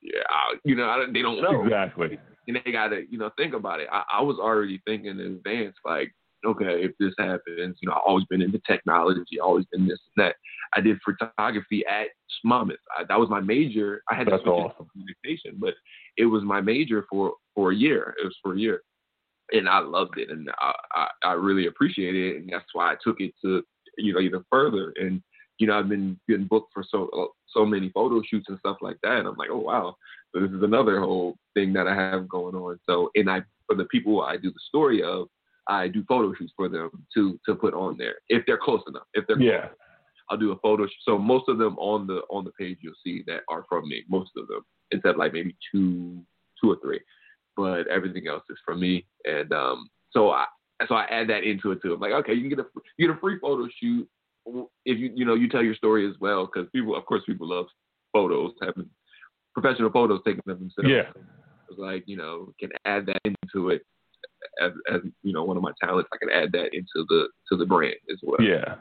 yeah, I- you know, I, they don't know
Exactly.
and they gotta, you know, think about it. I, I was already thinking in advance, like, okay, if this happens, you know, I've always been into technology, always been this and that. I did photography at Monmouth. I, that was my major. I had to
That's
switch it
awesome.
to communication, but it was my major for for a year. It was for a year, and I loved it, and I I, I really appreciated it, and that's why I took it to you know even further. And you know, I've been getting booked for so so many photo shoots and stuff like that. And I'm like, oh wow, so this is another whole thing that I have going on. So, and I for the people I do the story of, I do photo shoots for them to to put on there if they're close enough. If they're
Yeah.
close, I'll do a photo. Shoot. So most of them on the on the page you'll see that are from me. Most of them, except like maybe two two or three, but everything else is from me. And um, so I so I add that into it too. I'm like, okay, you can get a you get a free photo shoot if you you know you tell your story as well because people of course people love photos having professional photos taken of themselves.
Yeah.
It's like you know can add that into it as as you know one of my talents. I can add that into the to the brand as well.
Yeah.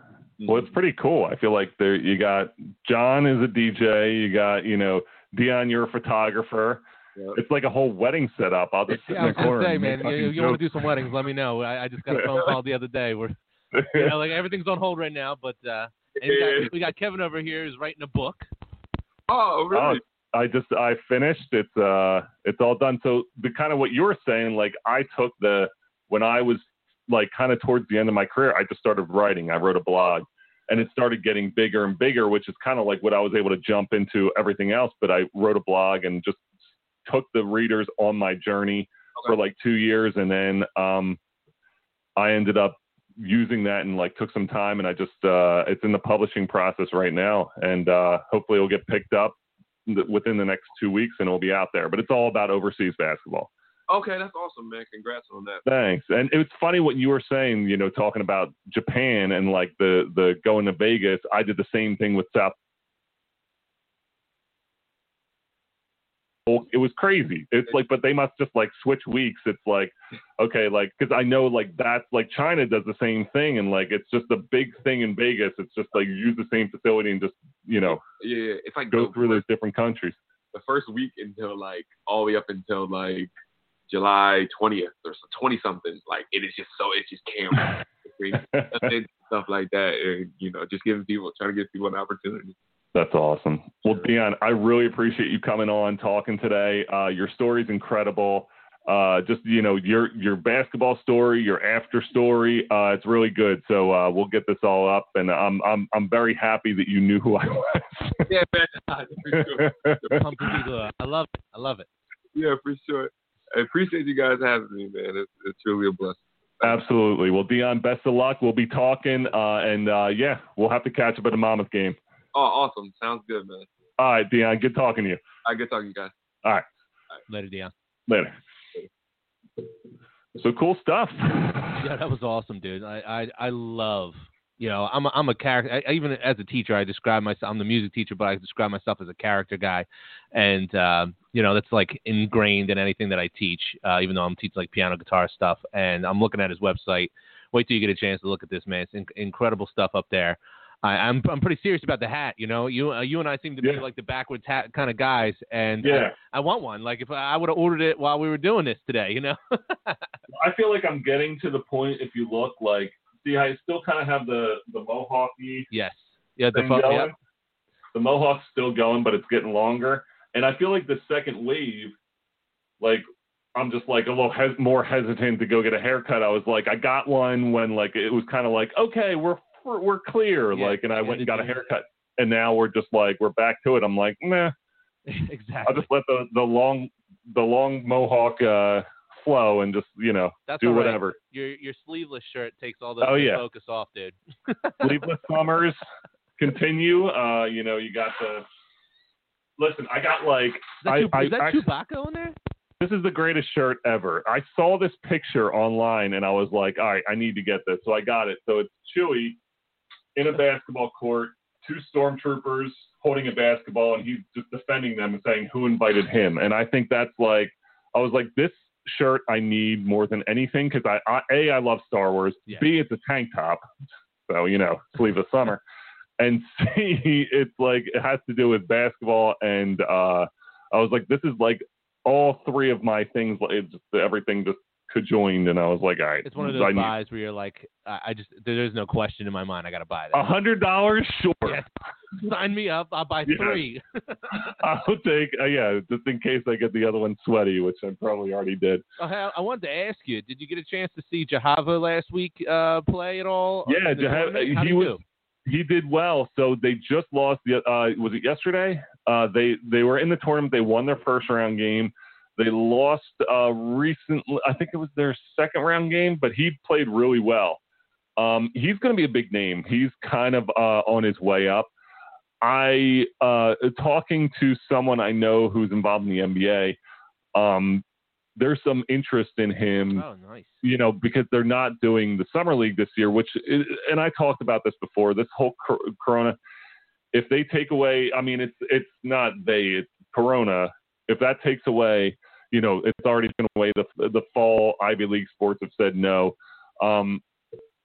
Well, it's mm-hmm. pretty cool. I feel like there you got John is a DJ, you got you know Dion, you're a photographer,
Yeah.
It's like a whole wedding setup. I'll just sit
Yeah, I
in the corner
gonna say,
and
man, you, you want to do some weddings? Let me know. I, I just got a phone call the other day where you know, like everything's on hold right now, but uh, and we, got, we got Kevin over here who's writing a book.
Oh, really?
I just I finished. It's uh it's all done. So the kind of what you were saying, like I took the when I was like kind of towards the end of my career, I just started writing. I wrote a blog and it started getting bigger and bigger, which is kind of like what I was able to jump into everything else. But I wrote a blog and just took the readers on my journey for like two years and then um I ended up using that and like took some time and I just uh it's in the publishing process right now and uh hopefully it'll get picked up within the next two weeks and it'll be out there. But it's all about overseas basketball.
Okay, that's awesome, man. Congrats on that.
Thanks. And it's funny what you were saying, you know, talking about Japan and like the the going to Vegas. I did the same thing with South. It was crazy. It's like, but they must just like switch weeks. It's like, okay, like because I know like that's like China does the same thing, and like it's just a big thing in Vegas. It's just like you use the same facility and just you know
Yeah, yeah, it's like
go
the,
through those different countries.
the first week until like all the way up until like July twentieth or twenty something. Like it is just so it's just camera, stuff like that, and you know, just giving people trying to give people an opportunity.
That's awesome. Well, Dion, I really appreciate you coming on, talking today. Uh, your story's incredible. Uh, just you know, your your basketball story, your after story, uh, it's really good. So uh, we'll get this all up, and I'm I'm I'm very happy that you knew who I was.
Yeah, man. for sure.
Pumping people up. I love it. I love it.
Yeah, for sure. I appreciate you guys having me, man. It's, it's truly a blessing.
Absolutely. Well, Dion, best of luck. We'll be talking, uh, and uh, yeah, we'll have to catch up at the Monmouth game.
Oh, awesome. Sounds good, man.
All right, Dion, good talking to you.
I good talking to you guys.
All right,
Later, Dion.
later. So cool stuff.
Yeah, that was awesome, dude. I I, I love. You know, I'm a, I'm a character. I, even as a teacher, I describe myself. I'm the music teacher, but I describe myself as a character guy, and um, you know that's like ingrained in anything that I teach. Uh, even though I'm teaching like piano, guitar stuff, and I'm looking at his website. Wait till you get a chance to look at this, man. It's in, incredible stuff up there. I, I'm I'm pretty serious about the hat. You know, you uh, you and I seem to be
Yeah.
like the backwards hat kind of guys, and I-
Yeah.
I, want one. Like if I, I would have ordered it while we were doing this today, you know.
I feel like I'm getting to the point. If you look, like, see, I still kind of have the the mohawky
yes. Yeah. The fo- yeah.
The mohawk's still going, but it's getting longer. And I feel like the second wave, like, I'm just like a little hes- more hesitant to go get a haircut. I was like, I got one when like it was kind of like, okay, we're we're, we're clear,
Yeah,
like, and I went and got a haircut. And now we're just like we're back to it. I'm like, nah,
exactly.
I'll just let the the long the long mohawk uh, flow and just you know
That's
do
all right.
whatever.
Your your sleeveless shirt takes all the
Oh, yeah.
focus off, dude.
sleeveless summers continue. Uh, you know, you got the. Listen, I got like
Is that,
I- I-
is that
I-
Chewbacca on there?
this is the greatest shirt ever. I saw this picture online and I was like, all right, I need to get this. So I got it. So it's Chewy in a basketball court, two stormtroopers holding a basketball, and he's just defending them and saying who invited him. And I think that's like, I was like, this shirt I need more than anything because I, I, A, I love Star Wars.
Yeah.
B, it's a tank top. So, you know, sleeveless summer. And C, it's like, it has to do with basketball. And uh, I was like, this is like all three of my things, it just everything just conjoined, and I was like, all right,
It's one of
I
those
need-
buys where you're like, I, I just there's no question in my mind. I gotta buy that.
A hundred dollars, sure.
Yes. Sign me up. I'll buy
Yeah.
three.
I'll take, uh, yeah, just in case I get the other one sweaty, which I probably already did.
Hell, I wanted to ask you, did you get a chance to see Jahava last week uh, play at all?
Yeah, Jahava- he
he
was-
do?
He did well. So they just lost the, uh, was it yesterday? Uh, they they were in the tournament. They won their first round game. They lost uh, recently. I think it was their second round game, but he played really well. Um, he's going to be a big name. He's kind of uh, on his way up. I uh, talking to someone I know who's involved in the NBA. Um, there's some interest in him
Oh, nice.
you know, because they're not doing the summer league this year, which, is, and I talked about this before. This whole cor- Corona, if they take away, I mean, it's it's not they, it's Corona. If that takes away, you know, it's already been away. The the fall Ivy League sports have said no. Um,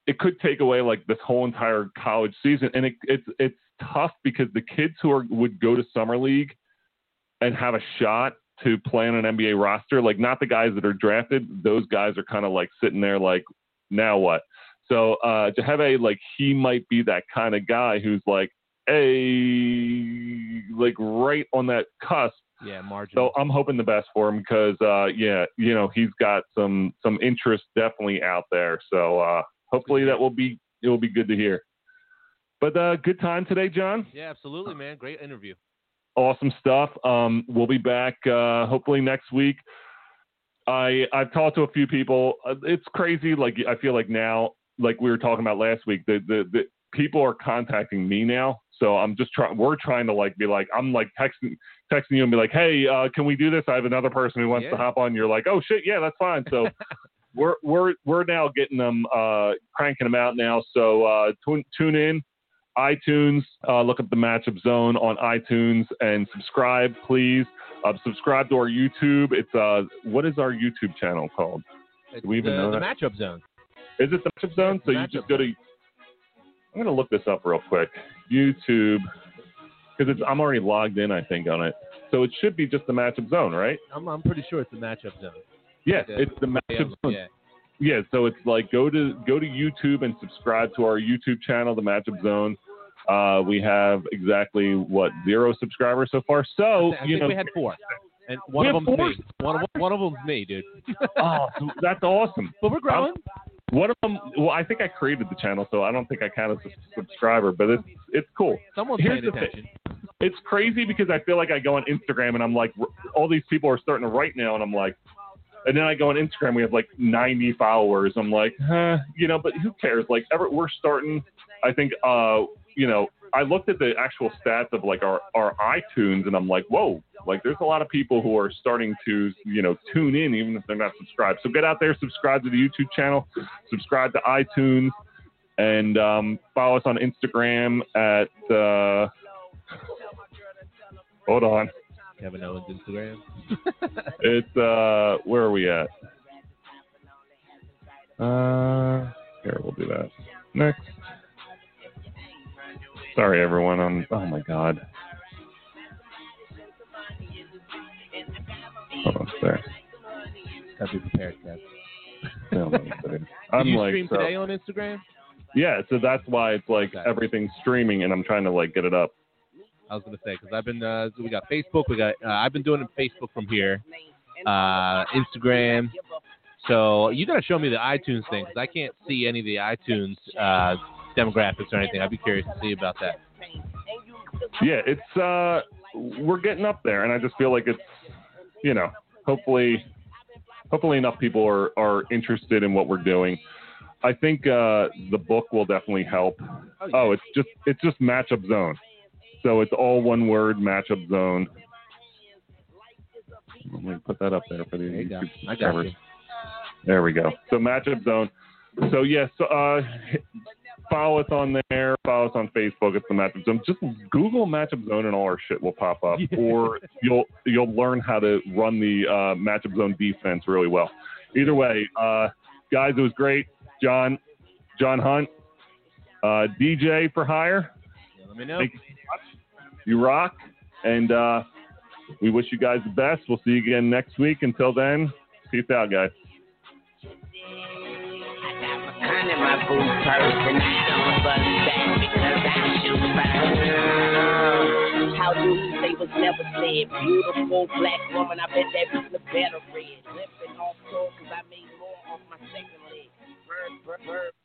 it could take away like this whole entire college season, and it, it's it's tough because the kids who are would go to summer league and have a shot to play on an NBA roster. Like not the guys that are drafted; those guys are kind of like sitting there, like now what? So uh, Jaheve, like he might be that kind of guy who's like, a like right on that cusp.
Yeah, margin.
So I'm hoping the best for him because uh, yeah, you know he's got some some interest definitely out there. So uh, hopefully that will be it will be good to hear. But uh, good time today, John.
yeah, absolutely, man. Great interview.
awesome stuff. Um, we'll be back uh, hopefully next week. I I've talked to a few people. Uh, It's crazy. Like I feel like now, like we were talking about last week, the the, the people are contacting me now. So I'm just trying. We're trying to like be like I'm like texting texting you and be like, hey, uh, can we do this? I have another person who wants to hop on. You're like, oh shit, yeah, that's fine. So. We're we're we're now getting them uh, cranking them out now. So uh, tune tune in, iTunes. Uh, look up the Matchup Zone on iTunes and subscribe, please. Uh, subscribe to our YouTube. It's uh, what is our YouTube channel called?
It's
we even
the,
know
the
that?
matchup zone.
Is it the Matchup Zone?
It's
So you just go to. I'm gonna look this up real quick. YouTube, because it's I'm already logged in, I think, on it. So it should be just the Matchup Zone, right?
I'm, I'm pretty sure it's the matchup zone.
Yes,
Yeah.
it's the Matchup Zone.
Yeah.
Yeah, so it's like go to go to YouTube and subscribe to our YouTube channel, the Matchup Zone. Uh, we have exactly what zero subscribers so far. So
I
you know,
we had four, and one of them's
four?
me. One of one of them's me, dude.
oh, that's awesome.
but we're growing.
One of them, well, I think I created the channel, so I don't think I count as a subscriber, but it's it's cool.
Someone's
here's
paying
the thing.
attention.
It's crazy because I feel like I go on Instagram and I'm like, all these people are starting to write now, and I'm like, and then I go on Instagram, we have like 90 followers. I'm like, huh, you know, but who cares? Like, ever we're starting. I think, uh, you know, I looked at the actual stats of like our our iTunes, and I'm like, whoa, like there's a lot of people who are starting to, you know, tune in even if they're not subscribed. So get out there, subscribe to the YouTube channel, subscribe to iTunes, and um, follow us on Instagram at. Uh, hold on.
Kevin Owens Instagram.
It's uh where are we at? Uh here we'll do that. Next. Sorry everyone, I'm oh my god. On, there.
Gotta be prepared.
Oh, I'm
Did you
like
stream
so-
today on Instagram?
Yeah, so that's why it's like
Okay.
everything's streaming and I'm trying to like get it up.
I was gonna say because I've been uh, we got Facebook, we got uh, I've been doing Facebook from here, uh, Instagram. So you gotta show me the iTunes thing because I can't see any of the iTunes uh, demographics or anything. I'd be curious to see about that.
Yeah, it's uh we're getting up there and I just feel like it's you know, hopefully hopefully enough people are, are interested in what we're doing. I think uh the book will definitely help. Oh, it's just it's just matchup zone. So it's all one word matchup zone. Let me put that up there for the
There you go.
YouTube subscribers. There we go. So matchup zone. So yes, uh, follow us on there. Follow us on Facebook. It's the matchup zone. Just Google matchup zone and all our shit will pop up,
Yeah.
or you'll you'll learn how to run the uh, matchup zone defense really well. Either way, uh, guys, it was great. John, John Hunt, uh, DJ for hire.
Yeah, let me know.
Thank you so. You rock, and uh, we wish you guys the best. We'll see you again next week. Until then, peace out, guys
lovers that think about you first. How do you say was never said? Beautiful black woman, I bet that was the better red. Limping off tour, cause I made more on my second leg. Bird, bird, bird.